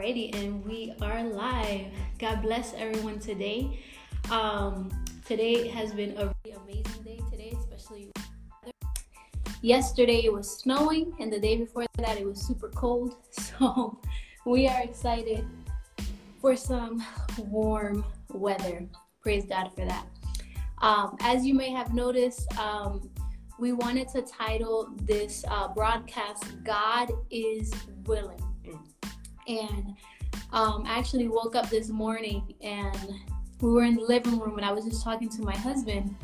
Alrighty, and we are live. God bless everyone today. Um, today has been a really amazing day today, especially yesterday it was snowing, and the day before that it was super cold. So we are excited for some warm weather. Praise God for that. Um, as you may have noticed, um, we wanted to title this uh, broadcast "God is Willing." And um, I actually woke up this morning and we were in the living room and I was just talking to my husband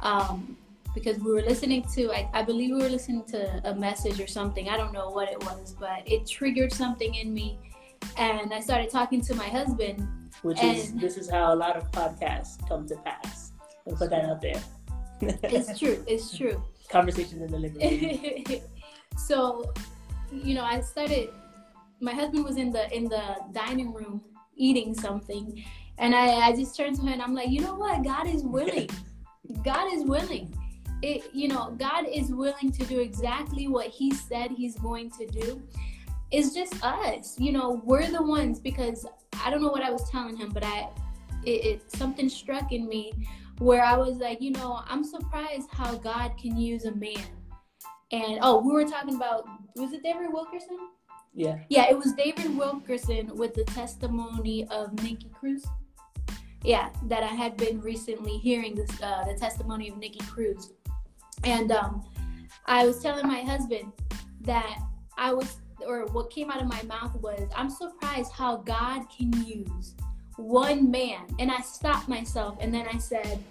um, because we were listening to, I, I, believe we were listening to a message or something. I don't know what it was, but it triggered something in me. And I started talking to my husband. Which is, this is how a lot of podcasts come to pass. I'll put that out there. it's true. It's true. Conversations in the living room. so, you know, I started my husband was in the in the dining room eating something and I, I just turned to him and I'm like, you know what? God is willing. God is willing. It, you know, God is willing to do exactly what He said He's going to do. It's just us. You know, we're the ones because I don't know what I was telling him, but I, it, it something struck in me where I was like, you know, I'm surprised how God can use a man. And oh, we were talking about was it David Wilkerson? Yeah. Yeah, it was David Wilkerson with the testimony of Nicky Cruz. Yeah, that I had been recently hearing this uh, the testimony of Nicky Cruz, and um, I was telling my husband that I was, or what came out of my mouth was, I'm surprised how God can use one man, and I stopped myself, and then I said,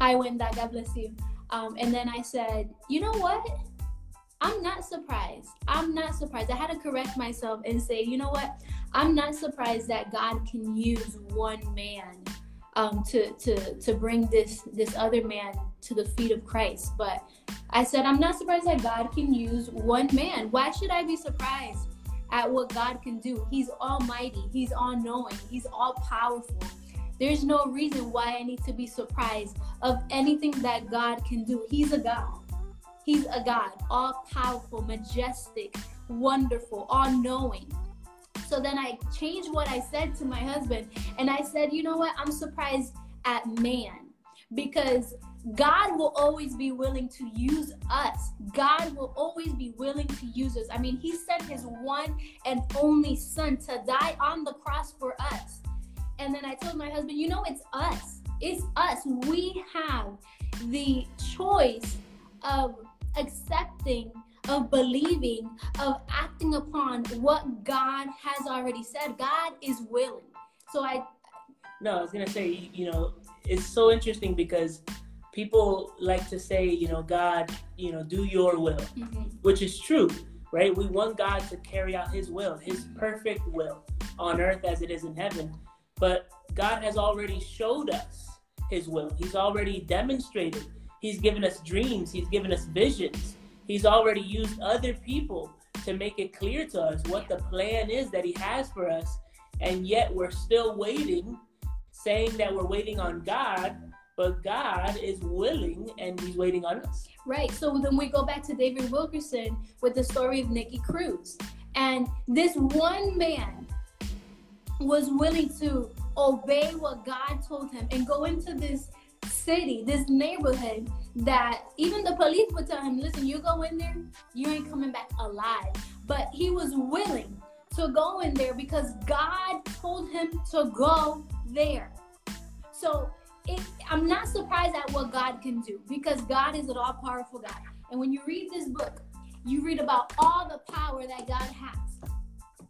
"Hi, Wenda, God bless you," um, and then I said, "You know what?" I'm not surprised. I'm not surprised. I had to correct myself and say, you know what? I'm not surprised that God can use one man um, to to to bring this this other man to the feet of Christ. But I said I'm not surprised that God can use one man. Why should I be surprised at what God can do? He's almighty. He's all knowing. He's all powerful. There's no reason why I need to be surprised of anything that God can do. He's a God. He's a God, all powerful, majestic, wonderful, all knowing. So then I changed what I said to my husband and I said, you know what? I'm surprised at man because God will always be willing to use us. God will always be willing to use us. I mean, He sent His one and only Son to die on the cross for us. And then I told my husband, you know, it's us. It's us. We have the choice of accepting, of believing, of acting upon what God has already said. God is willing. So I. No, I was going to say, you know, it's so interesting because people like to say, you know, God, you know, do your will, mm-hmm. which is true, right? We want God to carry out his will, his perfect will on earth as it is in heaven. But God has already showed us his will. He's already demonstrated He's given us dreams, He's given us visions. He's already used other people to make it clear to us what the plan is that He has for us. And yet we're still waiting, saying that we're waiting on God, but God is willing and He's waiting on us. Right. So then we go back to David Wilkerson with the story of Nicky Cruz. And this one man was willing to obey what God told him and go into this city, this neighborhood that even the police would tell him, listen, you go in there, you ain't coming back alive. But he was willing to go in there because God told him to go there. So it, I'm not surprised at what God can do because God is an all powerful God. And when you read this book, you read about all the power that God has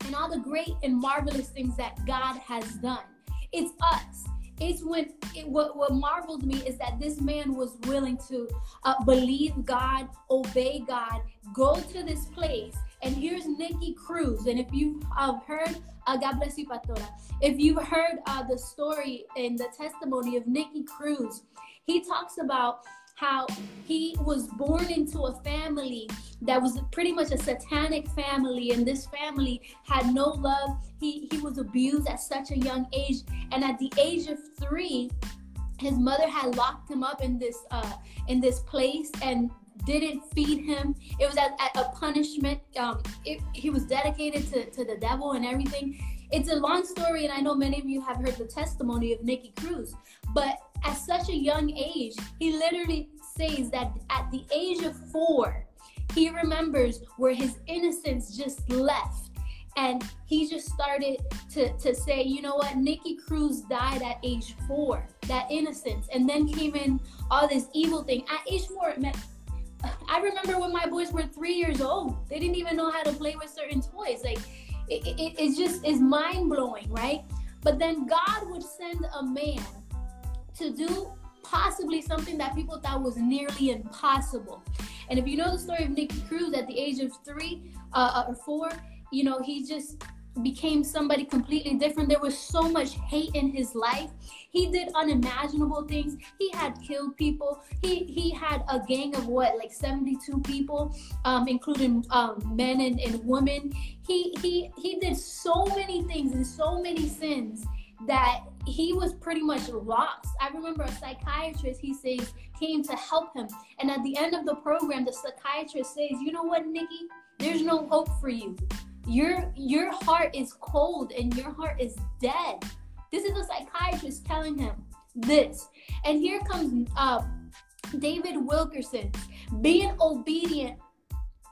and all the great and marvelous things that God has done. It's us it's when it, what, what marvels me is that this man was willing to uh, believe God, obey God, go to this place. And here's Nicky Cruz. And if you've uh, heard, uh, God bless you, Pastora. If you've heard uh, the story and the testimony of Nicky Cruz, he talks about how he was born into a family that was pretty much a satanic family and this family had no love. He he was abused at such a young age. And at the age of three his mother had locked him up in this uh in this place and didn't feed him. It was at a punishment. Um it, he was dedicated to, to the devil and everything it's a long story, and I know many of you have heard the testimony of Nicky Cruz. But at such a young age, he literally says that at the age of four, he remembers where his innocence just left. And he just started to, to say, you know what, Nicky Cruz died at age four, that innocence. And then came in all this evil thing. At age four, it meant I remember when my boys were three years old. They didn't even know how to play with certain toys. Like it, it, it just is mind blowing, right? But then God would send a man to do possibly something that people thought was nearly impossible. And if you know the story of Nicky Cruz at the age of three uh, or four, you know, he just became somebody completely different. There was so much hate in his life. He did unimaginable things. He had killed people. He he had a gang of what, like 72 people, um, including um, men and, and women. He he he did so many things and so many sins that he was pretty much lost. I remember a psychiatrist, he says, came to help him. And at the end of the program, the psychiatrist says, You know what, Nicky? There's no hope for you. Your your heart is cold and your heart is dead. This is a psychiatrist telling him this. And here comes uh, David Wilkerson being obedient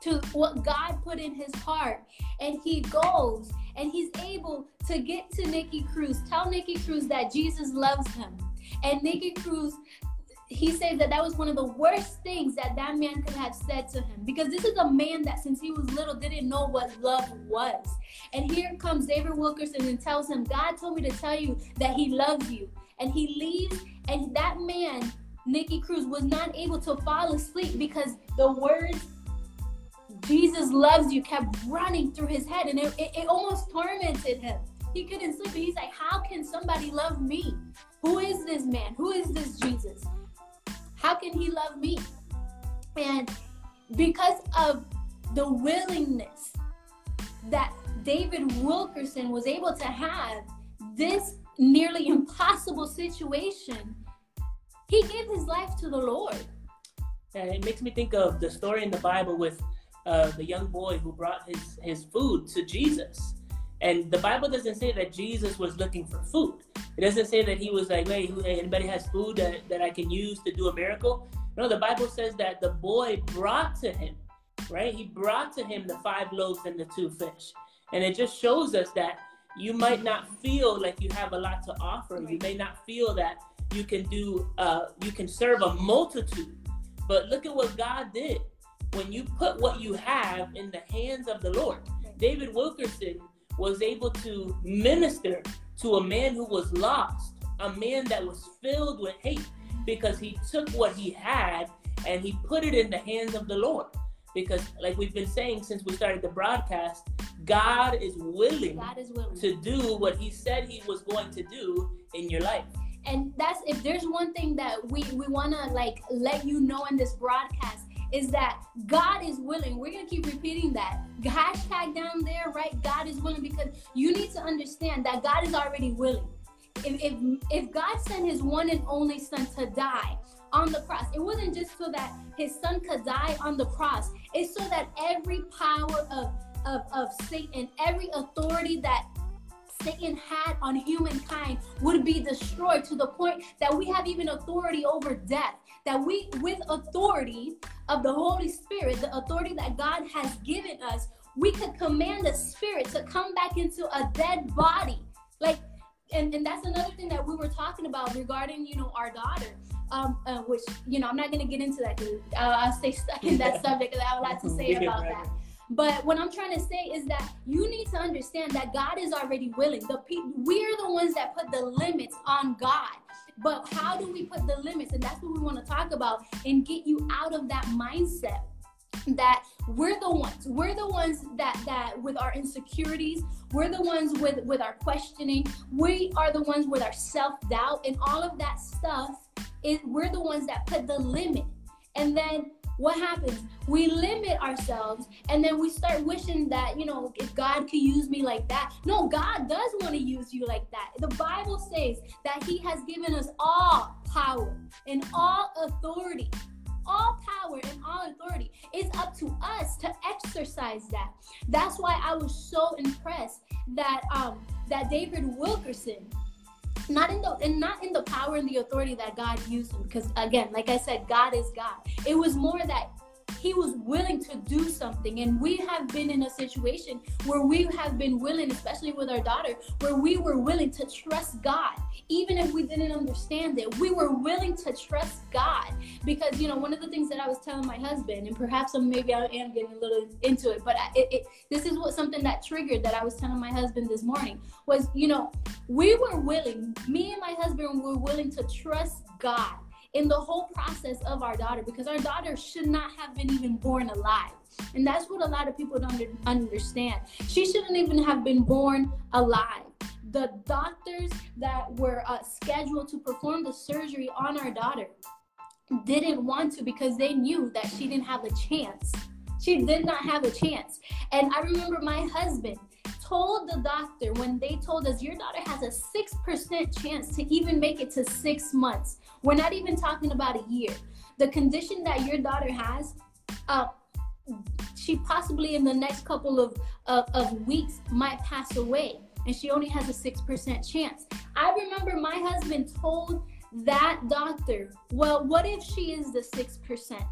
to what God put in his heart. And he goes and he's able to get to Nicky Cruz, tell Nicky Cruz that Jesus loves him. And Nicky Cruz he says that that was one of the worst things that that man could have said to him. Because this is a man that since he was little didn't know what love was. And here comes david wilkerson and tells him god told me to tell you that he loves you. And he leaves and that man Nicky Cruz was not able to fall asleep because the words jesus loves you kept running through his head and it, it, it almost tormented him. He couldn't sleep and he's like how can somebody love me? Who is this man? Who is this jesus how can he love me? And because of the willingness that David Wilkerson was able to have, this nearly impossible situation, he gave his life to the Lord. And it makes me think of the story in the Bible with uh, the young boy who brought his, his food to Jesus. And the Bible doesn't say that Jesus was looking for food. It doesn't say that he was like, hey, anybody has food that, that I can use to do a miracle? No, the Bible says that the boy brought to him, right? He brought to him the five loaves and the two fish. And it just shows us that you might not feel like you have a lot to offer. You may not feel that you can do, uh, you can serve a multitude. But look at what God did when you put what you have in the hands of the Lord. David Wilkerson was able to minister to a man who was lost, a man that was filled with hate, because he took what he had and he put it in the hands of the Lord. Because, like we've been saying since we started the broadcast, God is willing, God is willing. to do what He said He was going to do in your life. And that's if there's one thing that we we want to like let you know in this broadcast is that God is willing. We're going to keep repeating that. Hashtag down there, right? God is willing because you need to understand that God is already willing. If, if, if God sent his one and only son to die on the cross, it wasn't just so that his son could die on the cross, it's so that every power of, of, of Satan, every authority that Satan had on humankind would be destroyed to the point that we have even authority over death. That we, with authority of the Holy Spirit, the authority that God has given us, we could command the spirit to come back into a dead body. Like, and, and that's another thing that we were talking about regarding, you know, our daughter. Um, uh, which you know, I'm not gonna get into that because I'll, stay stuck in that subject because I have a lot to say about that. But what I'm trying to say is that you need to understand that God is already willing. The pe- we're the ones that put the limits on God. But how do we put the limits? And that's what we want to talk about and get you out of that mindset that we're the ones we're the ones that that with our insecurities we're the ones with with our questioning we are the ones with our self-doubt and all of that stuff is we're the ones that put the limit and then what happens? We limit ourselves and then we start wishing that, you know, if God could use me like that. No, God does want to use you like that. The Bible says that He has given us all power and all authority all power and all authority. It's up to us to exercise that. That's why I was so impressed that um that David Wilkerson not in the and not in the power and the authority that God used him because again like I said God is God. It was more that he was willing to do something. And we have been in a situation where we have been willing, especially with our daughter, where we were willing to trust God. Even if we didn't understand it, we were willing to trust God. Because, you know, one of the things that I was telling my husband, and perhaps I'm, maybe I am getting a little into it, but it, it, this is what something that triggered that I was telling my husband this morning was, you know, we were willing, me and my husband were willing to trust God in the whole process of our daughter because our daughter should not have been even born alive. And that's what a lot of people don't understand. She shouldn't even have been born alive. The doctors that were uh, scheduled to perform the surgery on our daughter didn't want to because they knew that she didn't have a chance. She did not have a chance. And I remember my husband told the doctor when they told us your daughter has a 6% chance to even make it to six months. We're not even talking about a year. The condition that your daughter has, uh, she possibly in the next couple of, of, of weeks might pass away and she only has a 6% chance. I remember my husband told that doctor, well, what if she is the 6%?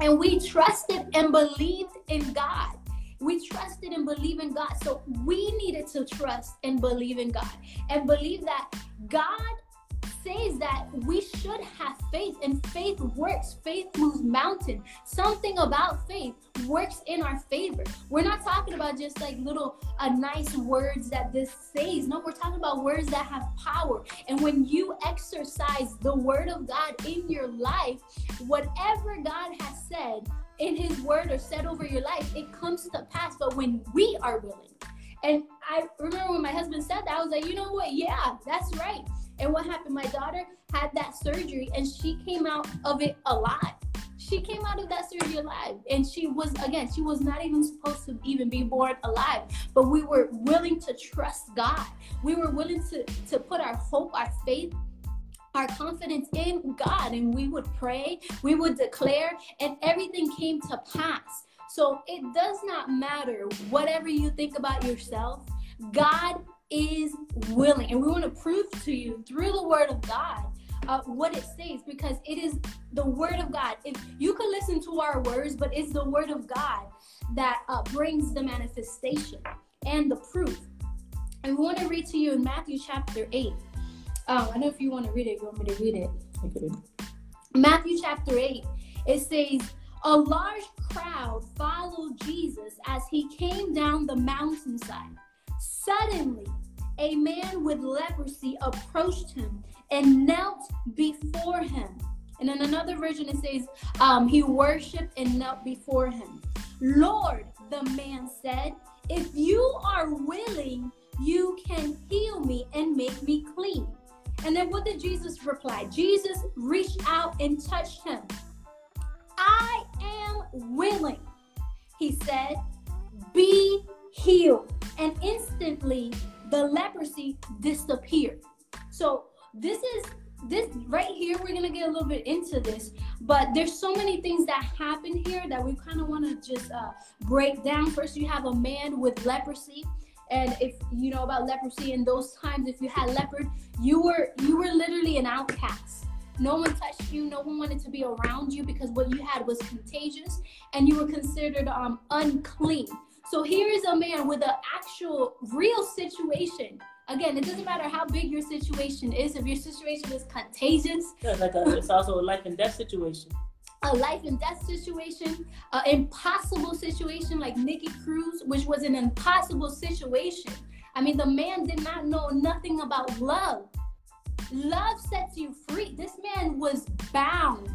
And we trusted and believed in God. We trusted and believed in God. So we needed to trust and believe in God and believe that God says that we should have faith and faith works. Faith moves mountain. Something about faith works in our favor. We're not talking about just like little uh, nice words that this says. No, we're talking about words that have power. And when you exercise the word of God in your life, whatever God has said in his word or said over your life, it comes to pass. But when we are willing, and I remember when my husband said that, I was like, you know what? Yeah, that's right. And what happened? My daughter had that surgery and she came out of it alive. She came out of that surgery alive. And she was, again, she was not even supposed to even be born alive. But we were willing to trust God. We were willing to, to put our hope, our faith, our confidence in God. And we would pray, we would declare, and everything came to pass. So it does not matter whatever you think about yourself. God is willing. And we want to prove to you through the word of God uh, what it says because it is the word of God. If you can listen to our words, but it's the word of God that uh, brings the manifestation and the proof. And we want to read to you in Matthew chapter 8. Oh, I know if you want to read it, you want me to read it. Matthew chapter 8, it says, A large crowd followed Jesus as he came down the mountainside. Suddenly, a man with leprosy approached him and knelt before him. And in another version, it says, um, he worshiped and knelt before him. Lord, the man said, if you are willing, you can heal me and make me clean. And then what did Jesus reply? Jesus reached out and touched him. I am willing, he said, be healed. And instantly the leprosy disappeared. So this is this right here we're gonna get a little bit into this but there's so many things that happen here that we kind of want to just uh, break down. First you have a man with leprosy and if you know about leprosy in those times if you had leopard you were you were literally an outcast. No one touched you no one wanted to be around you because what you had was contagious and you were considered um unclean so here is a man with an actual real situation. Again, it doesn't matter how big your situation is. If your situation is contagious, yeah, like a, it's also a life and death situation. A life and death situation, an impossible situation like Nicky Cruz, which was an impossible situation. I mean, the man did not know nothing about love. Love sets you free. This man was bound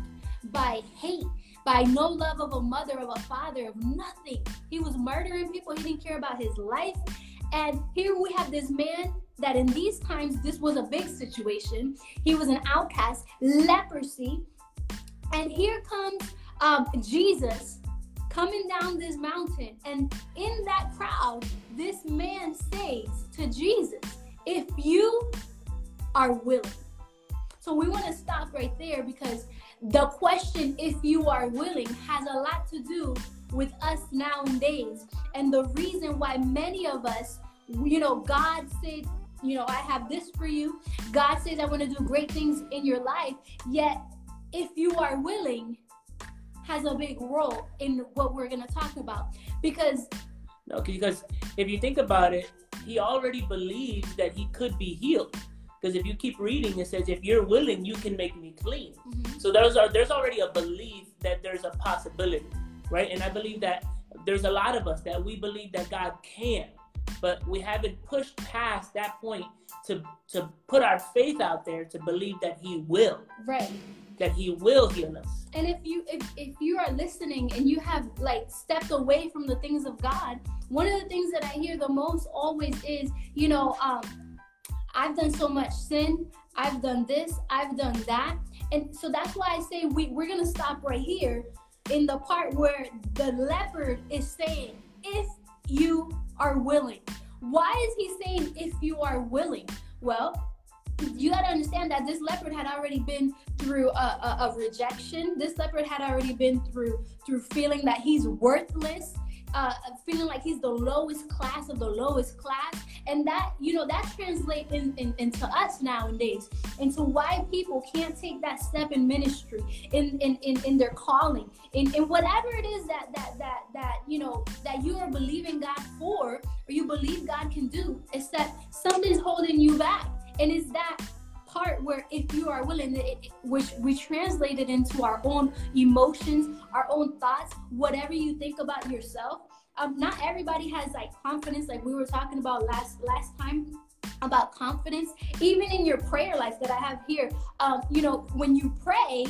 by hate by no love of a mother, of a father, of nothing. He was murdering people. He didn't care about his life. And here we have this man that in these times, this was a big situation. He was an outcast, leprosy. And here comes um, Jesus coming down this mountain. And in that crowd, this man says to Jesus, If you are willing. So we want to stop right there because the question, if you are willing, has a lot to do with us nowadays. And the reason why many of us, you know, God said, you know, I have this for you. God says, I want to do great things in your life. Yet, if you are willing, has a big role in what we're going to talk about. Because, no, because if you think about it, he already believed that he could be healed. Because if you keep reading, it says, if you're willing, you can make me clean. Mm-hmm. So there's, a, there's already a belief that there's a possibility right? And I believe that there's a lot of us that we believe that God can, but we haven't pushed past that point to to put our faith out there to believe that He will. Right. That He will heal us. And if you if, if you are listening and you have like stepped away from the things of God, one of the things that I hear the most always is, you know, um, I've done so much sin. I've done this. I've done that. And so that's why I say we, we're going to stop right here in the part where the leopard is saying, if you are willing. Why is he saying, if you are willing? Well, you got to understand that this leopard had already been through a, a, a, rejection. This leopard had already been through through feeling that he's worthless uh, feeling like he's the lowest class of the lowest class. And that you know that translates in, in, into us nowadays into why people can't take that step in ministry in in, in, in their calling in, in whatever it is that that that that you know that you are believing god for or you believe god can do that something's holding you back. And is that part where if you are willing it, which we translate it into our own emotions our own thoughts whatever you think about yourself. Um, not everybody has like confidence like we were talking about last last time about confidence. Even in your prayer life that i have here um, you know when you pray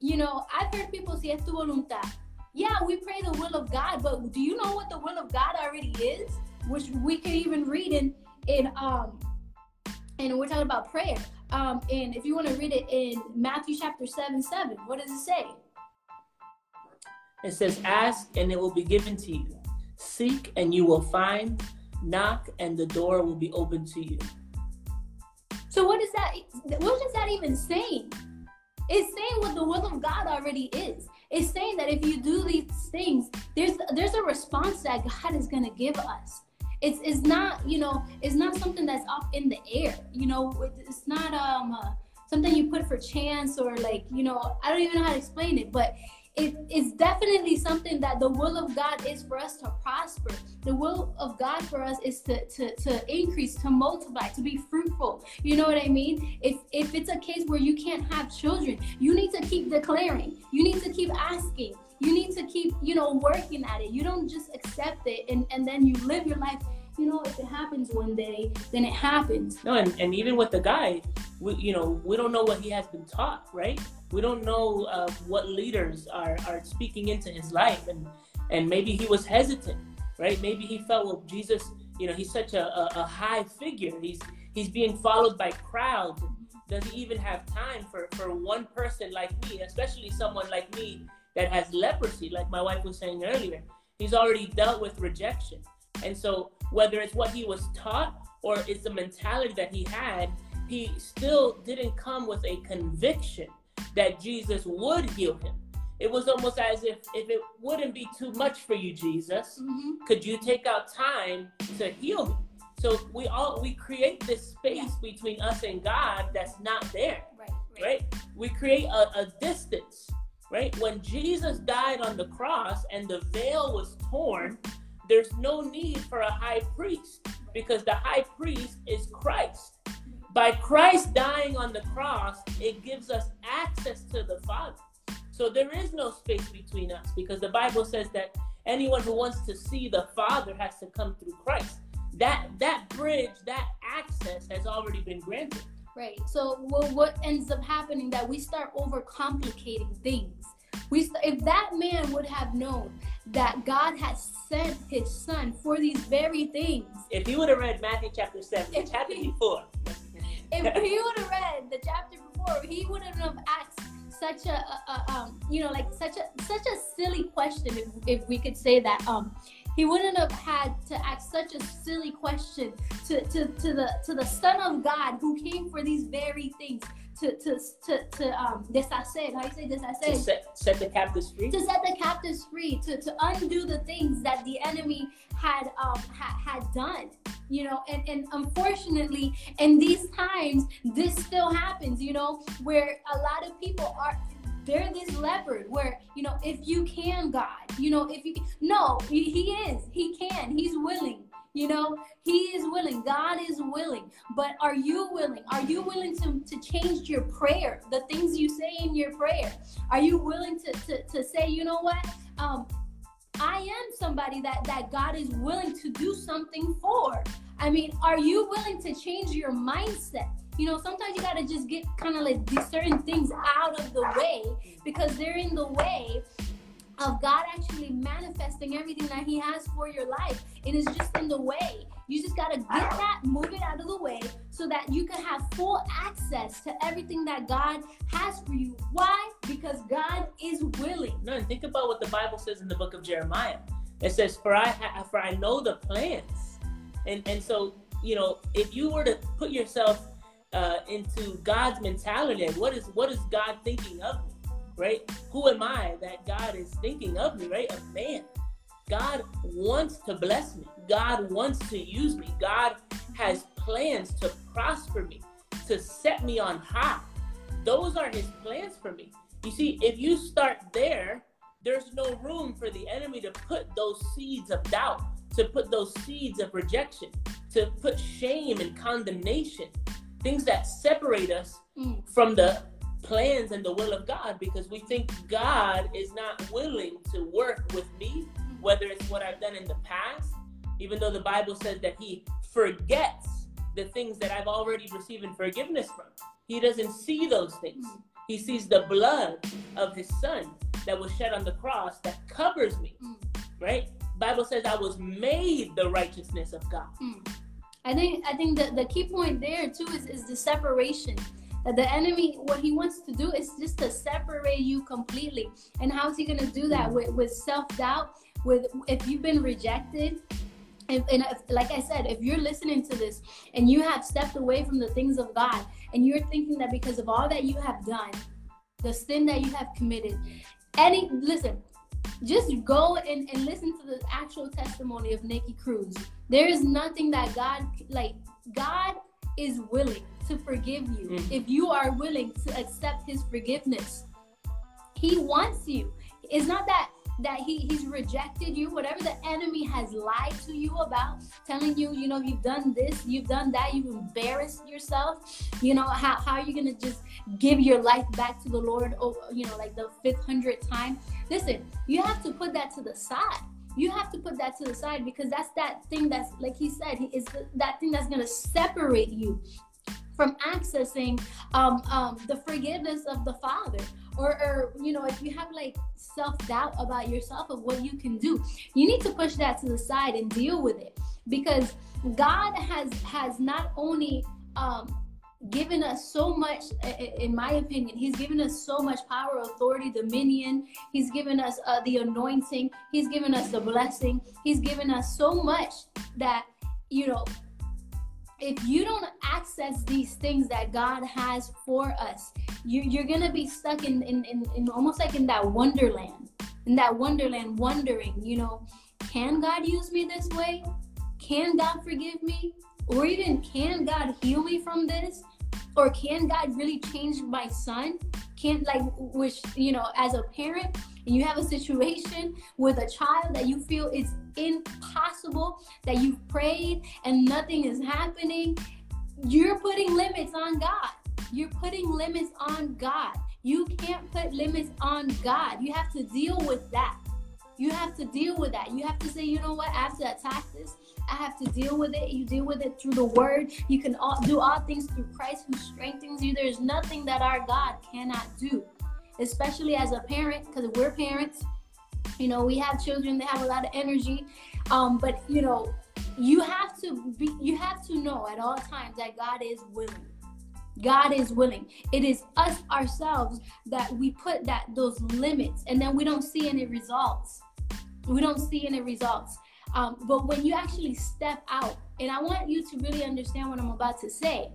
you know i've heard people say tu voluntad. Yeah we pray the will of god but do you know what the will of god already is? Which we can even read in in um and we're talking about prayer um, and if you want to read it in Matthew chapter 7 7, what does it say? It says, Ask and it will be given to you. Seek and you will find. Knock and the door will be open to you. So what is that? What is that even saying? It's saying what the will of God already is. It's saying that if you do these things, there's there's a response that God is gonna give us it's it's not you know it's not something that's up in the air you know it's not um uh, something you put for chance or like you know i don't even know how to explain it but it, it's definitely something that the will of God is for us to prosper. The will of God for us is to, to, to increase, to multiply, to be fruitful. You know what I mean? If if it's a case where you can't have children, you need to keep declaring. You need to keep asking you need to keep you know working at it. You don't just accept it and, and then you live your life. You know if it happens one day then it happens. No and, and even with the guy we you know we don't know what he has been taught right? We don't know uh, what leaders are are speaking into his life. And and maybe he was hesitant right? Maybe he felt well jesus you know he's such a, a, a high figure. He's he's being followed by crowds. Does he even have time for for one person like me especially someone like me that has leprosy, like my wife was saying earlier. He's already dealt with rejection. And so, whether it's what he was taught or it's the mentality that he had, he still didn't come with a conviction that Jesus would heal him. It was almost as if if it wouldn't be too much for you, Jesus, mm-hmm. could you take out time to heal me? So we all we create this space yeah. between us and God that's not there. Right. Right. right? We create a, a distance right? When Jesus died on the cross and the veil was torn, there's no need for a high priest because the high priest is Christ. By Christ dying on the cross, it gives us access to the Father. So there is no space between us because the Bible says that anyone who wants to see the Father has to come through Christ. That that bridge, that access has already been granted. Right. So well, what ends up happening that we start overcomplicating things. We if that man would have known that God has sent His Son for these very things. If he would have read Matthew chapter seven, which happened before. if he would have read the chapter before, he wouldn't have asked such a, a, a, um, you know, like such a such a silly question, if, if we could say that. Um, he wouldn't have had to ask such a silly question to, to, to the to the Son of God who came for these very things to to to, to um deshacer. How you say deshacer? To set, set the captives free. To set the captives free. To to undo the things that the enemy had um ha, had done. You know, and and unfortunately, in these times, this still happens. You know, where a lot of people are they're this leopard where you know if you can god you know if you can, no he, he is he can he's willing you know, He is willing. God is willing. But are you willing? Are you willing to, to change your prayer, the things you say in your prayer? Are you willing to, to, to say, you know what? Um, I am somebody that, that God is willing to do something for. I mean, are you willing to change your mindset? You know, sometimes you gotta just get kind of like these certain things out of the way because they're in the way of God actually manifesting everything that He has for your life. It is just in the way. You just got to get that, move it out of the way so that you can have full access to everything that God has for you. Why? Because God is willing. No, and think about what the Bible says in the book of Jeremiah. It says, "For I ha- for I know the plans," and and so you know, if you were to put yourself uh, into God's mentality, what is what is God thinking of me? Right? Who am I that God is thinking of me, right? A man. God wants to bless me. God wants to use me. God has plans to prosper me, to set me on high. Those are his plans for me. You see, if you start there, there's no room for the enemy to put those seeds of doubt, to put those seeds of rejection, to put shame and condemnation, things that separate us mm. from the plans and the will of God because we think God is not willing to work with me, whether it's what I've done in the past, even though the Bible says that He forgets the things that I've already received in forgiveness from. He doesn't see those things. He sees the blood of His Son that was shed on the cross that covers me, right? Bible says I was made the righteousness of God. Hmm. I think I think the, the key point there too is, is the separation the enemy what he wants to do is just to separate you completely. And how's he going to do that? With, with self-doubt? With if you've been rejected? And, and if, like I said, if you're listening to this and you have stepped away from the things of God and you're thinking that because of all that you have done, the sin that you have committed, any listen, just go and, and listen to the actual testimony of Nicky Cruz. There is nothing that God like God is willing to forgive you. Mm. if you are willing to accept his forgiveness he wants you. It's not that that he, he's rejected you whatever the enemy has lied to you about telling you you know you've done this you've done that you've embarrassed yourself. You know how, how are you gonna just give your life back to the lord oh, you know like the fifth hundred time? Listen you have to put that to the side. You have to put that to the side because that's that thing that's like he said is that thing that's going to separate you from accessing um, um, the forgiveness of the father. Or, or you know if you have like self-doubt about yourself of what you can do you need to push that to the side and deal with it. Because god has has not only um, given us so much in my opinion he's given us so much power authority dominion. He's given us uh, the anointing. He's given us the blessing. He's given us so much that you know if you don't access these things that god has for us you, you're gonna be stuck in, in, in, in almost like in that wonderland in that wonderland wondering you know can god use me this way can god forgive me or even can God heal me from this? Or can God really change my son? Can't like which you know, as a parent, you have a situation with a child that you feel it's impossible, that you've prayed and nothing is happening, you're putting limits on God. You're putting limits on God. You can't put limits on God. You have to deal with that. You have to deal with that. You have to say, you know what, have to attack this. I have to deal with it. You deal with it through the word. You can all, do all things through Christ who strengthens you. There's nothing that our God cannot do, especially as a parent, because we're parents. You know, we have children that have a lot of energy. Um, but you know, you have to be you have to know at all times that God is willing. God is willing. It is us ourselves that we put that those limits and then we don't see any results we don't see any results. Um, but when you actually step out, and I want you to really understand what I'm about to say,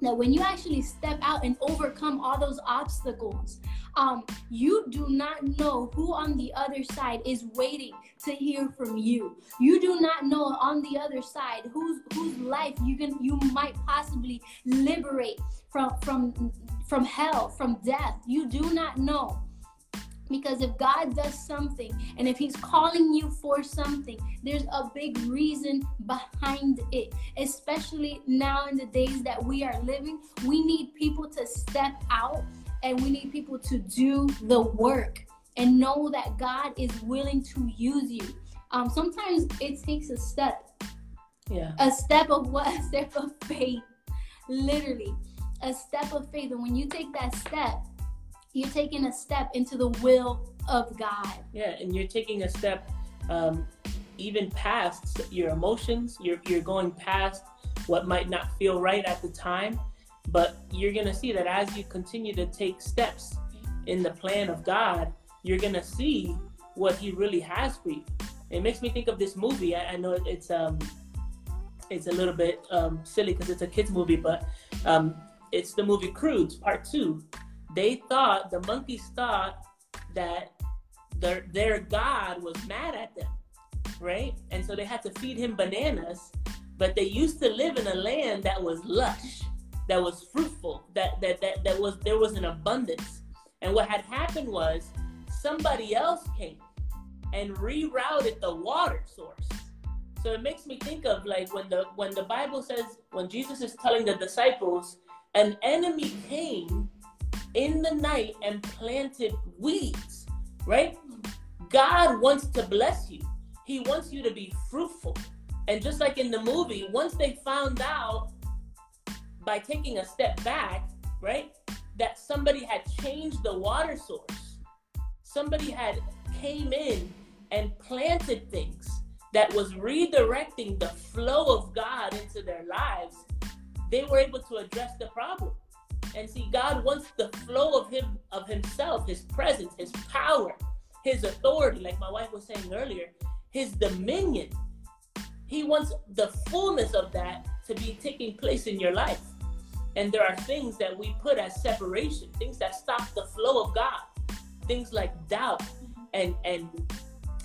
that when you actually step out and overcome all those obstacles, um, you do not know who on the other side is waiting to hear from you. You do not know on the other side whose whose life you can you might possibly liberate from from from hell, from death. You do not know. Because if God does something and if He's calling you for something, there's a big reason behind it. Especially now in the days that we are living, we need people to step out and we need people to do the work and know that God is willing to use you. Um, sometimes it takes a step. Yeah. A step of what? A step of faith. Literally. A step of faith. And when you take that step, you're taking a step into the will of God. Yeah, and you're taking a step um, even past your emotions. You're you're going past what might not feel right at the time, but you're gonna see that as you continue to take steps in the plan of God, you're gonna see what He really has for you. It makes me think of this movie. I, I know it's um it's a little bit um, silly because it's a kids movie, but um, it's the movie Croods Part Two they thought the monkeys thought that their their god was mad at them right? And so they had to feed him bananas but they used to live in a land that was lush that was fruitful that that that, that was there was an abundance. And what had happened was somebody else came and rerouted the water source. So it makes me think of like when the when the bible says when jesus is telling the disciples an enemy came in the night and planted weeds, right? God wants to bless you. He wants you to be fruitful. And just like in the movie, once they found out by taking a step back, right, that somebody had changed the water source, somebody had came in and planted things that was redirecting the flow of God into their lives, they were able to address the problem. And see, God wants the flow of Him, of Himself, His presence, His power, His authority, like my wife was saying earlier, His dominion. He wants the fullness of that to be taking place in your life. And there are things that we put as separation, things that stop the flow of God, things like doubt and and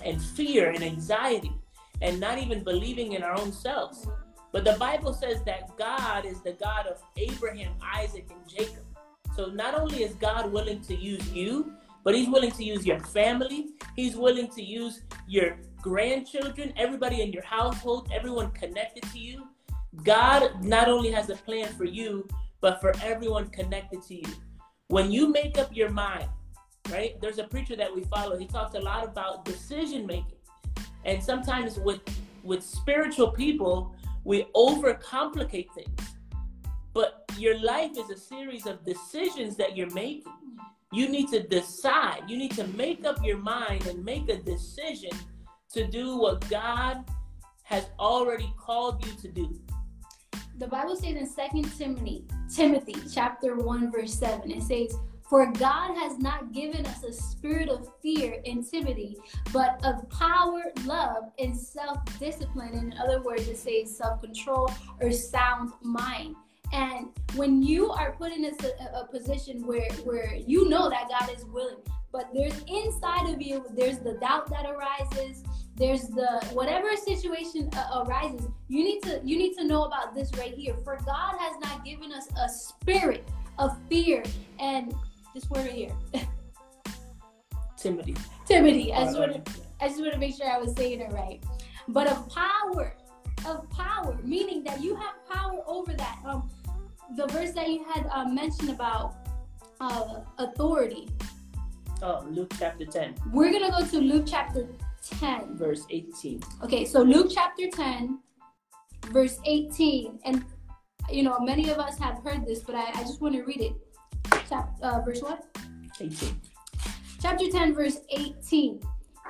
and fear and anxiety, and not even believing in our own selves. But the Bible says that God is the God of Abraham, Isaac, and Jacob. So not only is God willing to use you, but He's willing to use your family. He's willing to use your grandchildren, everybody in your household, everyone connected to you. God not only has a plan for you, but for everyone connected to you. When you make up your mind, right? There's a preacher that we follow. He talks a lot about decision making. And sometimes with with spiritual people, we overcomplicate things. But your life is a series of decisions that you're making. You need to decide, you need to make up your mind and make a decision to do what God has already called you to do. The Bible says in Second Timothy, Timothy chapter 1, verse 7, it says, for God has not given us a spirit of fear and timidity, but of power, love, and self discipline. In other words, it says self control or sound mind. And when you are put in a, a, position where, where you know that God is willing, but there's inside of you, there's the doubt that arises, there's the whatever situation uh, arises you need to you need to know about this right here for god has not given us a spirit of fear and this word here. Timothy. Timothy. I just, want to, I just want to make sure I was saying it right. But of power, of power, meaning that you have power over that. Um, the verse that you had uh, mentioned about uh, authority. Oh, Luke chapter 10. We're going to go to Luke chapter 10. Verse 18. Okay, so Luke chapter 10, verse 18. And, you know, many of us have heard this, but I, I just want to read it chapter, uh, verse what? 18. Chapter 10, verse 18.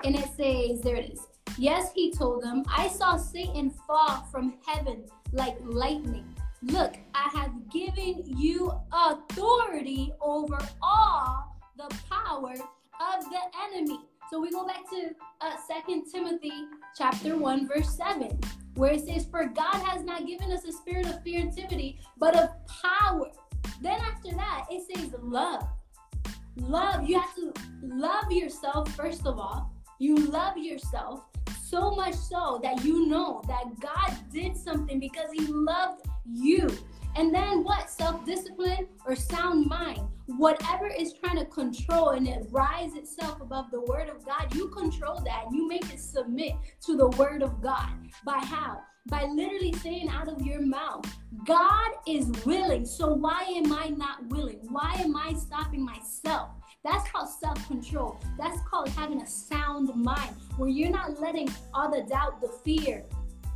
And it says, there it is. Yes, he told them, I saw Satan fall from heaven like lightning. Look, I have given you authority over all the power of the enemy. So we go back to uh, 2 Timothy chapter 1, verse 7. where it says, For God has not given us a spirit of fear and timidity, but of power. Then after that, it says love. Love, you have to love yourself first of all. You love yourself so much so that you know that God did something because He loved you. And then what? Self discipline or sound mind. Whatever is trying to control and it rise itself above the word of God, you control that. You make it submit to the word of God. By how? By literally saying out of your mouth, God is willing. So why am I not willing? Why am I stopping myself? That's called self control. That's called having a sound mind where you're not letting all the doubt, the fear,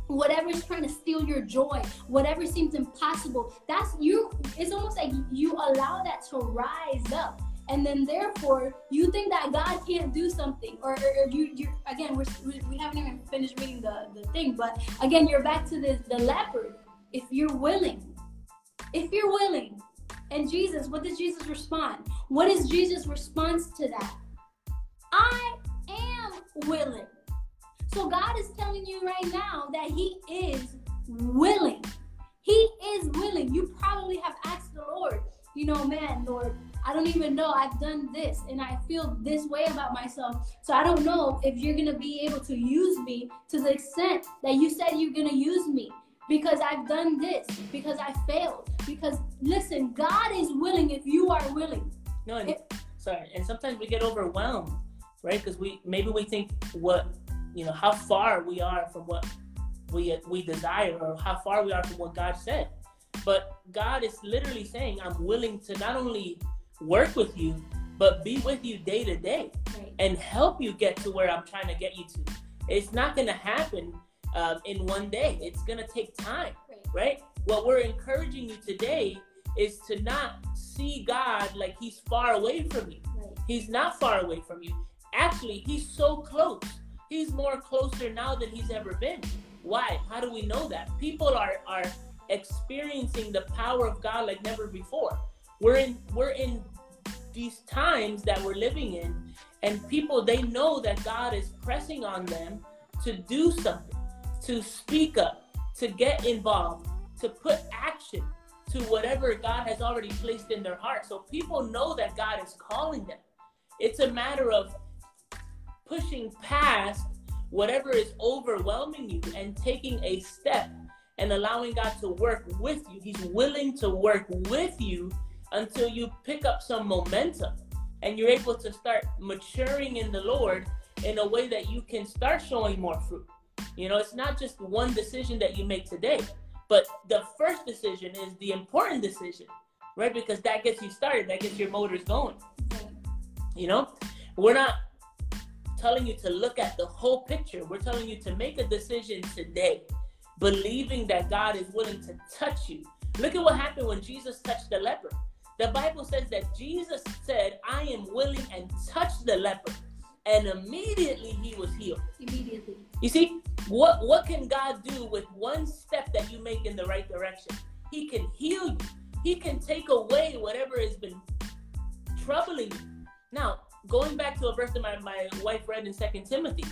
whatever's trying to steal your joy, whatever seems impossible, that's you. It's almost like you allow that to rise up. And then, therefore, you think that God can't do something, or, or, or you, you again, we're, we haven't even finished reading the, the thing, but again, you're back to this the leopard. If you're willing, if you're willing, and Jesus, what does Jesus respond? What is Jesus' response to that? I am willing. So God is telling you right now that He is willing. He is willing. You probably have asked the Lord, you know, man, Lord, I don't even know. I've done this and I feel this way about myself. So I don't know if you're going to be able to use me to the extent that you said you're going to use me because I've done this, because I failed. Because listen, God is willing if you are willing. No, and, sorry. And sometimes we get overwhelmed, right? Because we maybe we think what you know how far we are from what we we desire or how far we are from what God said. But God is literally saying, I'm willing to not only work with you, but be with you day to day right. and help you get to where I'm trying to get you to. It's not going to happen um, in one day. It's going to take time, right. right? What we're encouraging you today is to not see God like he's far away from you. Right. He's not far away from you. Actually, he's so close he's more closer now than he's ever been. Why? How do we know that? People are are experiencing the power of God like never before. We're in we're in these times that we're living in and people they know that God is pressing on them to do something, to speak up, to get involved, to put action to whatever God has already placed in their heart. So people know that God is calling them. It's a matter of pushing past whatever is overwhelming you and taking a step and allowing God to work with you. He's willing to work with you until you pick up some momentum and you're able to start maturing in the Lord in a way that you can start showing more fruit. You know, it's not just one decision that you make today, but the first decision is the important decision, right? Because that gets you started, that gets your motors going. You know, we're not telling you to look at the whole picture. We're telling you to make a decision today, believing that God is willing to touch you. Look at what happened when Jesus touched the leper. The Bible says that Jesus said, I am willing and touched the leper. And immediately he was healed. Immediately. You see, what, what can God do with one step that you make in the right direction? He can heal you. He can take away whatever has been troubling you. Now, going back to a verse that my, my wife read in Second Timothy,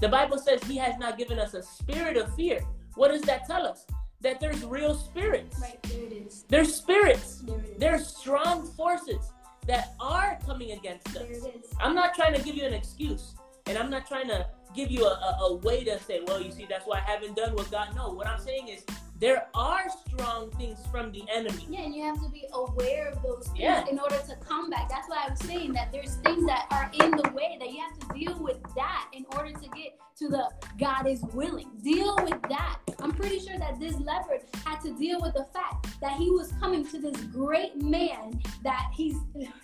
the Bible says he has not given us a spirit of fear. What does that tell us? That there's real spirits. Right, there it is. There's spirits. There it is. There's strong forces that are coming against us. There it is. I'm not trying to give you an excuse. And I'm not trying to give you a, a, a way to say, well, you see, that's why I haven't done what God. No, what I'm saying is there are strong things from the enemy. Yeah, and you have to be aware of those things Yeah. in order to combat. That's why I was saying that there's things that are in the way that you have to deal with that in order to get to the God is willing. Deal with that. I'm pretty sure that this leopard had to deal with the fact that he was coming to this great man that he's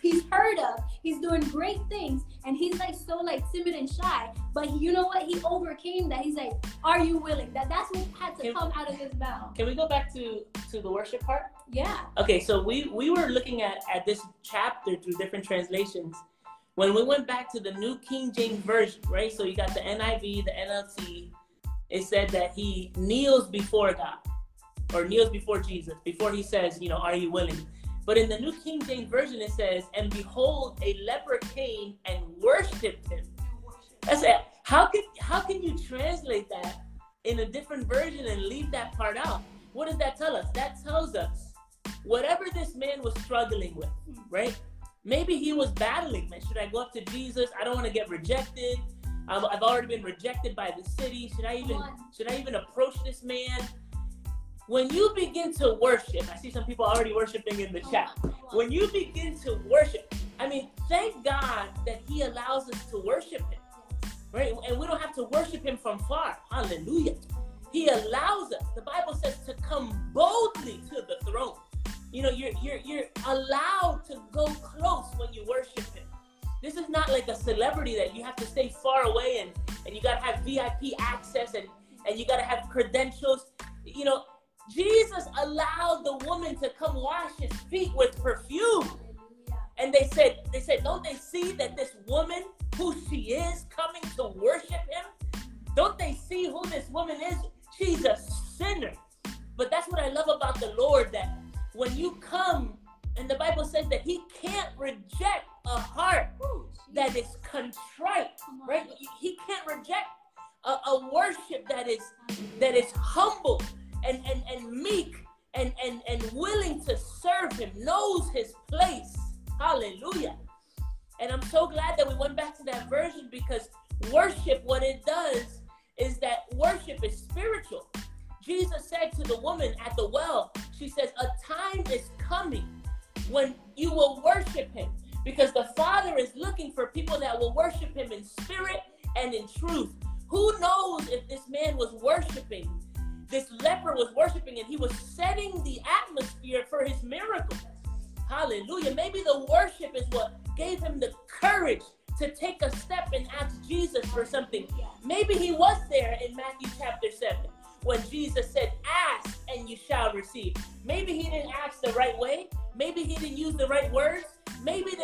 he's heard of. He's doing great things, and he's like so like timid and shy. But you know what? He overcame that. He's like, "Are you willing?" That that's what had to Can- come out of his mouth. Can we go back to to the worship part? Yeah. Okay, so we we were looking at at this chapter through different translations. When we went back to the New King James Version, right? So you got the NIV, the NLT. It said that he kneels before God, or kneels before Jesus, before he says, you know, "Are you willing?" But in the New King James Version, it says, "And behold, a leper came and worshipped him." That's it. How can how can you translate that in a different version and leave that part out. What does that tell us? That tells us whatever this man was struggling with, right? Maybe he was battling, man. Should I go up to Jesus? I don't want to get rejected. I've, I've already been rejected by the city. Should I even should I even approach this man? When you begin to worship, I see some people already worshiping in the chat. When you begin to worship, I mean, thank God that He allows us to worship Him, right? And we don't have to worship Him from far. Hallelujah. He allows us. The Bible says to come boldly to the throne. You know, you're you're you're allowed celebrity that you have to stay far away and and you gotta have VIP access and and you gotta have credentials. You know, Jesus allowed the woman to come wash his feet with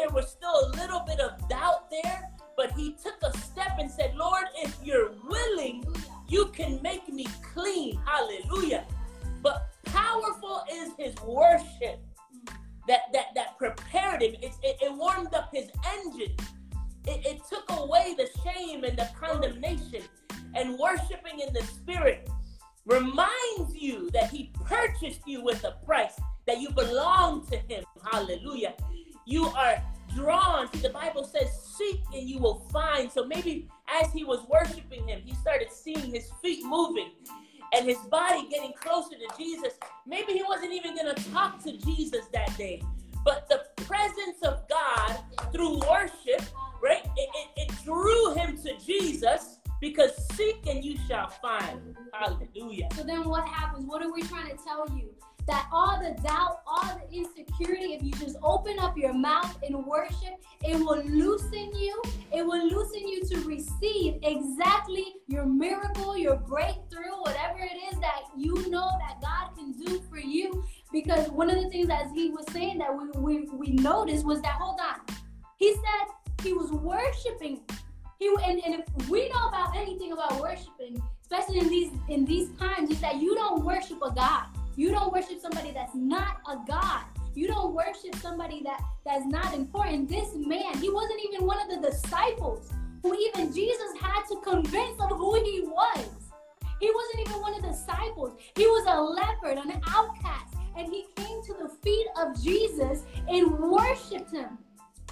there was still a little bit of doubt there, but he took a step and said, Lord, if you're willing, you can make me clean. Hallelujah. Disciples. He was a leopard, an outcast, and he came to the feet of Jesus and worshiped him.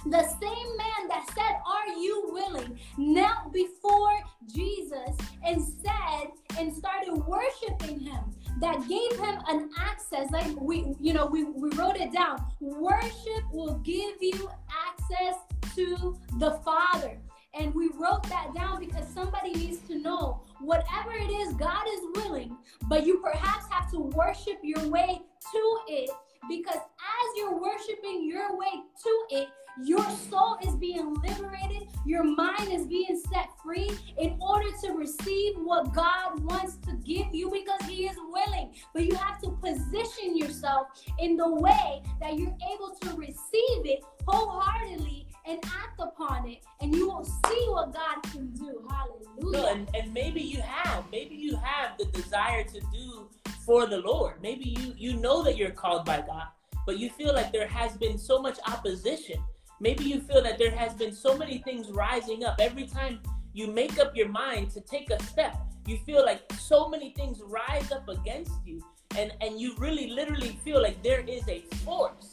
The same man that said, Are you willing? knelt before Jesus and said, and started worshiping him that gave him an access like we you know we, we wrote it down worship will give you access to the father and we wrote that down because somebody needs to know whatever it is god is willing but you perhaps have to worship your way to it because as you're worshiping your way to it your soul is being liberated, your mind is being set free in order to receive what God wants to give you because He is willing. But you have to position yourself in the way that you're able to receive it wholeheartedly and act upon it, and you will see what God can do. Hallelujah. And, and maybe you have, maybe you have the desire to do for the Lord. Maybe you you know that you're called by God, but you feel like there has been so much opposition Maybe you feel that there has been so many things rising up. Every time you make up your mind to take a step. You feel like so many things rise up against you, and, and you really literally feel like there is a force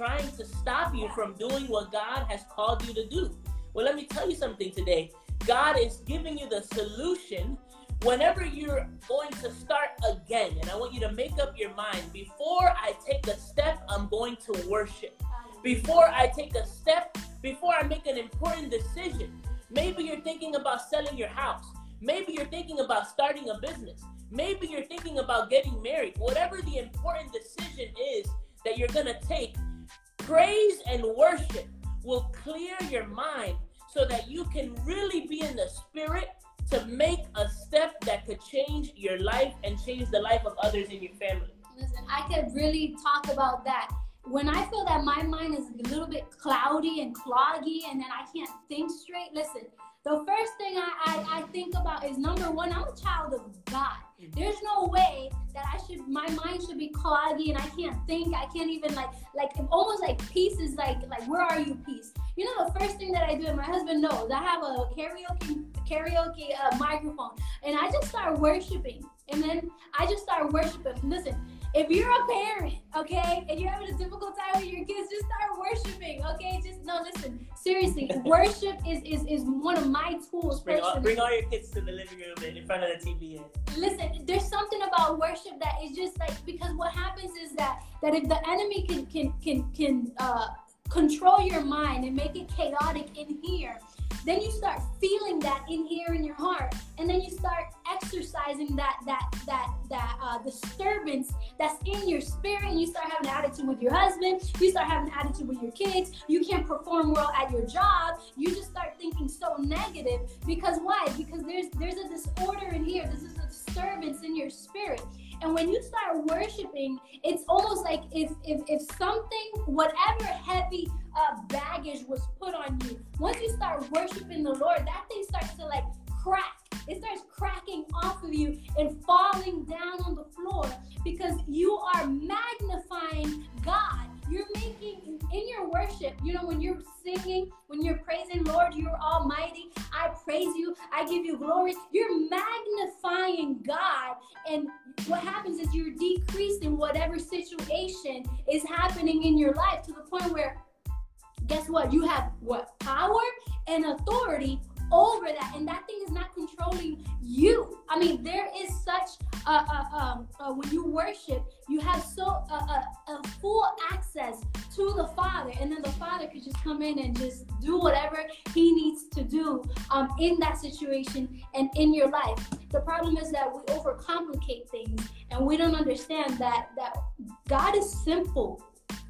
trying to stop you from doing what God has called you to do. Well, let me tell you something today. God is giving you the solution whenever you're going to start again. And I want you to make up your mind before I take a step, I'm going to worship. Before I take a step, before I make an important decision, maybe you're thinking about selling your house. Maybe you're thinking about starting a business. Maybe you're thinking about getting married. Whatever the important decision is that you're going to take, praise and worship will clear your mind so that you can really be in the spirit to make a step that could change your life and change the life of others in your family. Listen, I could really talk about that. When I feel that my mind is a little bit cloudy and cloggy and then I can't think straight, listen, the first thing I, I, I think about is number one, I'm a child of God. Mm-hmm. There's no way that I should my mind should be cloggy and I can't think. I can't even like like almost like peace is like like where are you peace? You know the first thing that I do and my husband knows I have a karaoke karaoke uh, microphone and I just start worshiping and then I just start worshiping. Listen, if you're a parent, okay, and you're having a difficult time with your kids, just start worshiping, okay? Just no, listen. Seriously, worship is is is one of my tools. Bring all, bring all your kids to the living room and in front of the TV. Listen, there's something about worship that is just like because what happens is that that if the enemy can can can can uh, control your mind and make it chaotic in here then you start feeling that in here in your heart. And then you start exercising that that that that uh, disturbance that's in your spirit. And you start having an attitude with your husband. You start having an attitude with your kids. You can't perform well at your job. You just start thinking so negative because why? Because there's there's a disorder in here. This is a disturbance in your spirit. And when you start worshiping, it's almost like if if, if something, whatever heavy uh, baggage was put on you, once you start worshiping the Lord, that thing starts to like crack. It starts cracking off of you and falling down on the floor because you are magnifying God you're making in your worship, you know, when you're singing, when you're praising Lord, you're almighty. I praise you. I give you glory. You're magnifying God. And what happens is you're decreasing whatever situation is happening in your life to the point where guess what? You have what power and authority over that, and that thing is not controlling you. I mean, there is such um, a when you worship, you have so a, full access to the Father, and then the Father could just come in and just do whatever He needs to do um, in that situation and in your life. The problem is that we overcomplicate things, and we don't understand that that God is simple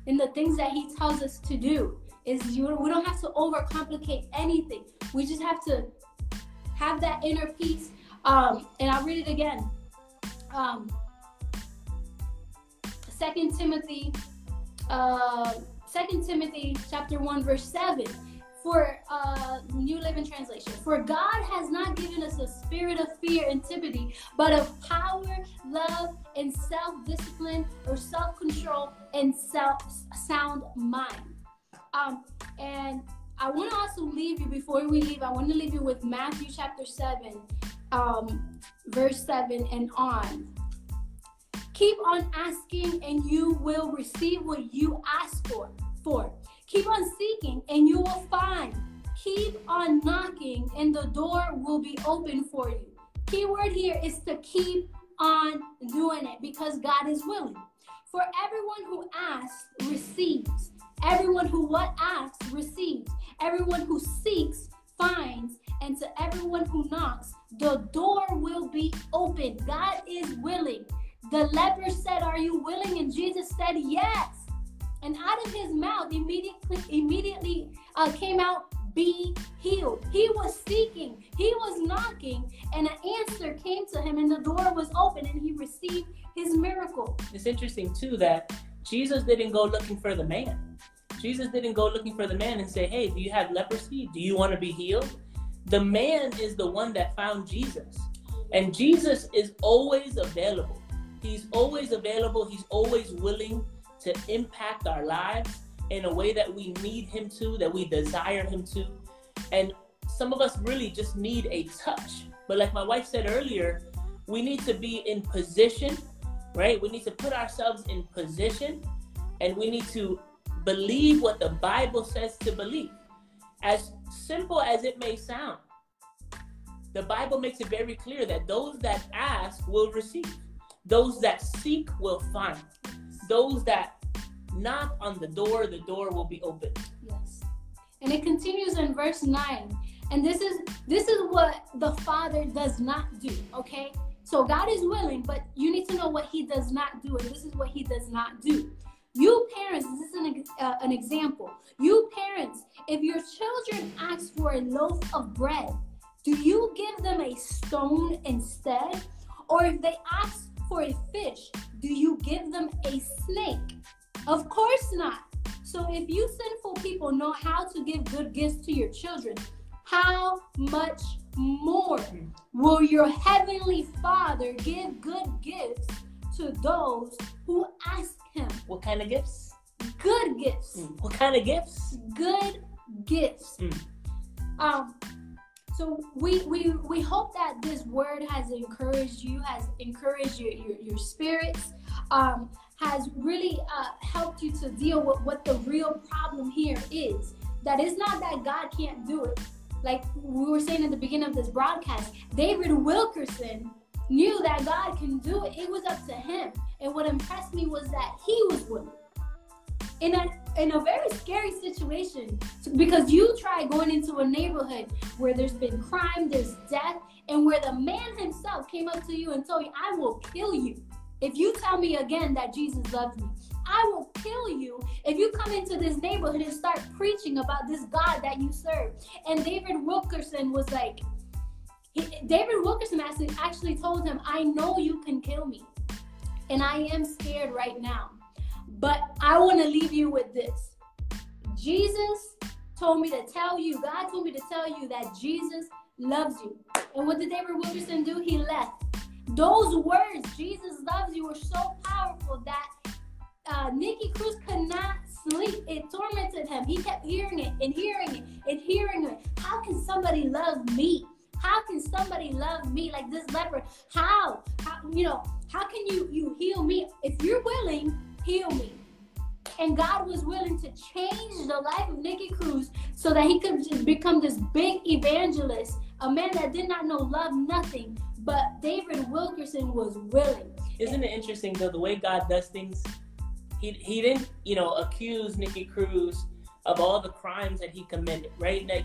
in the things that He tells us to do is you we don't have to overcomplicate anything. We just have to have that inner peace. Um, and I'll read it again. Um, Timothy, uh, Timothy chapter one verse seven. For uh, New Living Translation, for God has not given us a spirit of fear and timidity, but of power, love, and self-discipline or self-control and self sound mind. Um, and I want to also leave you before we leave. I want to leave you with Matthew chapter seven, um, verse seven and on. Keep on asking, and you will receive what you ask for. For keep on seeking, and you will find. Keep on knocking, and the door will be open for you. Key word here is to keep on doing it because God is willing. For everyone who asks receives Everyone who what asks receives. Everyone who seeks finds. And to everyone who knocks, the door will be open. God is willing. The leper said, Are you willing? And Jesus said, Yes. And out of his mouth immediately immediately uh, came out, Be healed. He was seeking, he was knocking, and an answer came to him, and the door was open, and he received his miracle. It's interesting too that Jesus didn't go looking for the man. Jesus didn't go looking for the man and say, Hey, do you have leprosy? Do you want to be healed? The man is the one that found Jesus. And Jesus is always available. He's always available. He's always willing to impact our lives in a way that we need him to, that we desire him to. And some of us really just need a touch. But like my wife said earlier, we need to be in position, right? We need to put ourselves in position and we need to believe what the Bible says to believe. As simple as it may sound, the Bible makes it very clear that those that ask will receive, those that seek will find, those that knock on the door, the door will be open. Yes. And it continues in verse 9. And this is this is what the Father does not do, okay? So God is willing, but you need to know what he does not do and this is what he does not do. You parents, this is an, uh, an example. You parents, if your children ask for a loaf of bread, do you give them a stone instead? Or if they ask for a fish, do you give them a snake? Of course not. So if you sinful people know how to give good gifts to your children, how much more will your heavenly Father give good gifts to those who ask him? What kind of gifts? Good gifts. Mm. What kind of gifts? Good gifts. Mm. Um so we we we hope that this word has encouraged you, has encouraged your your, your spirits, um, has really uh, helped you to deal with what the real problem here is. That it's not that God can't do it. Like we were saying at the beginning of this broadcast, David Wilkerson knew that God can do it. It was up to him. And what impressed me was that he was willing in a in a very scary situation because you try going into a neighborhood where there's been crime, there's death, and where the man himself came up to you and told you, "I will kill you if you tell me again that Jesus loves me." I will kill you if you come into this neighborhood and start preaching about this God that you serve. And David Wilkerson was like, he, David Wilkerson actually, actually told him, I know you can kill me. And I am scared right now. But I want to leave you with this. Jesus told me to tell you, God told me to tell you that Jesus loves you. And what did David Wilkerson do? He left. Those words, Jesus loves you, were so powerful that uh, Nicky Cruz could not sleep. It tormented him. He kept hearing it and hearing it and hearing it. How can somebody love me? How can somebody love me like this leper? How? How you know, how can you you heal me? If you're willing, heal me. And God was willing to change the life of Nicky Cruz so that he could just become this big evangelist, a man that did not know love nothing, but David Wilkerson was willing. Isn't it interesting though the way God does things? He he didn't, you know, accuse Nicky Cruz of all the crimes that he committed, right? Like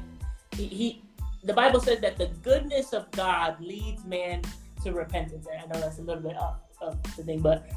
he, he the Bible says that the goodness of God leads man to repentance. I know that's a little bit off of the thing, but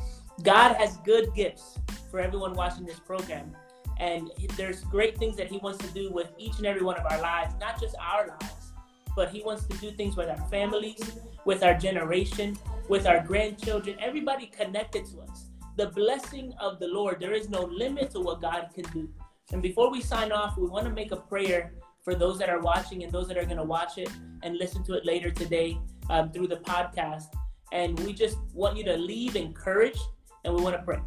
God has good gifts for everyone watching this program. And there's great things that He wants to do with each and every one of our lives, not just our lives, but He wants to do things with our families, with our generation, with our grandchildren, everybody connected to us. The blessing of the Lord, there is no limit to what God can do. And before we sign off, we want to make a prayer for those that are watching and those that are going to watch it and listen to it later today um, through the podcast. And we just want you to leave encouraged and we want to pray.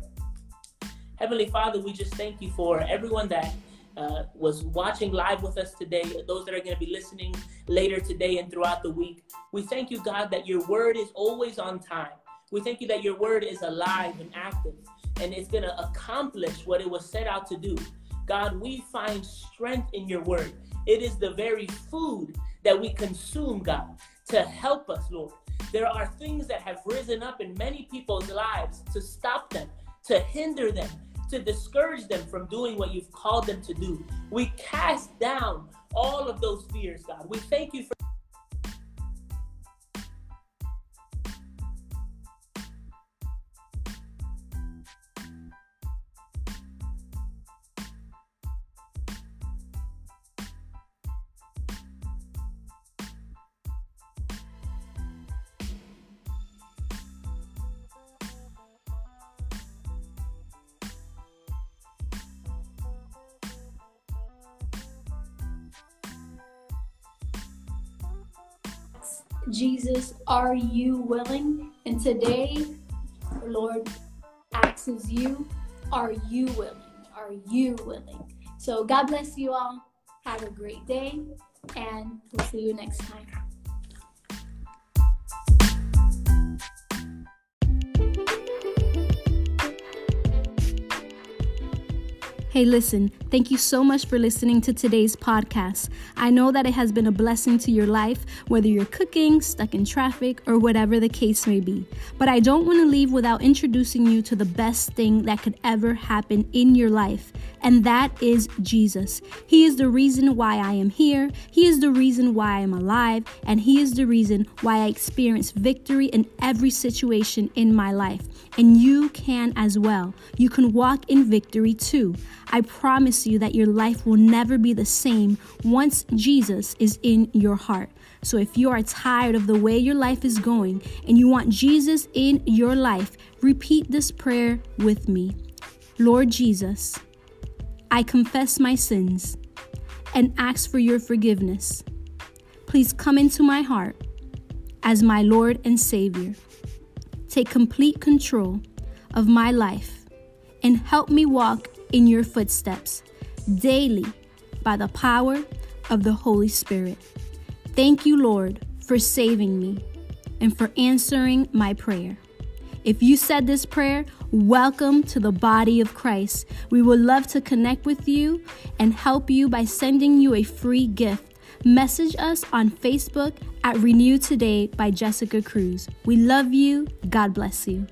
Heavenly Father, we just thank you for everyone that uh, was watching live with us today, those that are going to be listening later today and throughout the week. We thank you, God, that your word is always on time. We thank you that your word is alive and active and it's going to accomplish what it was set out to do. God, we find strength in your word. It is the very food that we consume, God, to help us, Lord. There are things that have risen up in many people's lives to stop them, to hinder them, to discourage them from doing what you've called them to do. We cast down all of those fears, God. We thank you for. Are you willing? And today, the Lord asks you, are you willing? Are you willing? So God bless you all. Have a great day. And we'll see you next time. Hey, listen, thank you so much for listening to today's podcast. I know that it has been a blessing to your life, whether you're cooking, stuck in traffic, or whatever the case may be. But I don't want to leave without introducing you to the best thing that could ever happen in your life, and that is Jesus. He is the reason why I am here, He is the reason why I am alive, and He is the reason why I experience victory in every situation in my life. And you can as well. You can walk in victory too. I promise you that your life will never be the same once Jesus is in your heart. So if you are tired of the way your life is going and you want Jesus in your life, repeat this prayer with me Lord Jesus, I confess my sins and ask for your forgiveness. Please come into my heart as my Lord and Savior. Take complete control of my life and help me walk in your footsteps daily by the power of the Holy Spirit. Thank you, Lord, for saving me and for answering my prayer. If you said this prayer, welcome to the body of Christ. We would love to connect with you and help you by sending you a free gift. Message us on Facebook at Renew Today by Jessica Cruz. We love you. God bless you.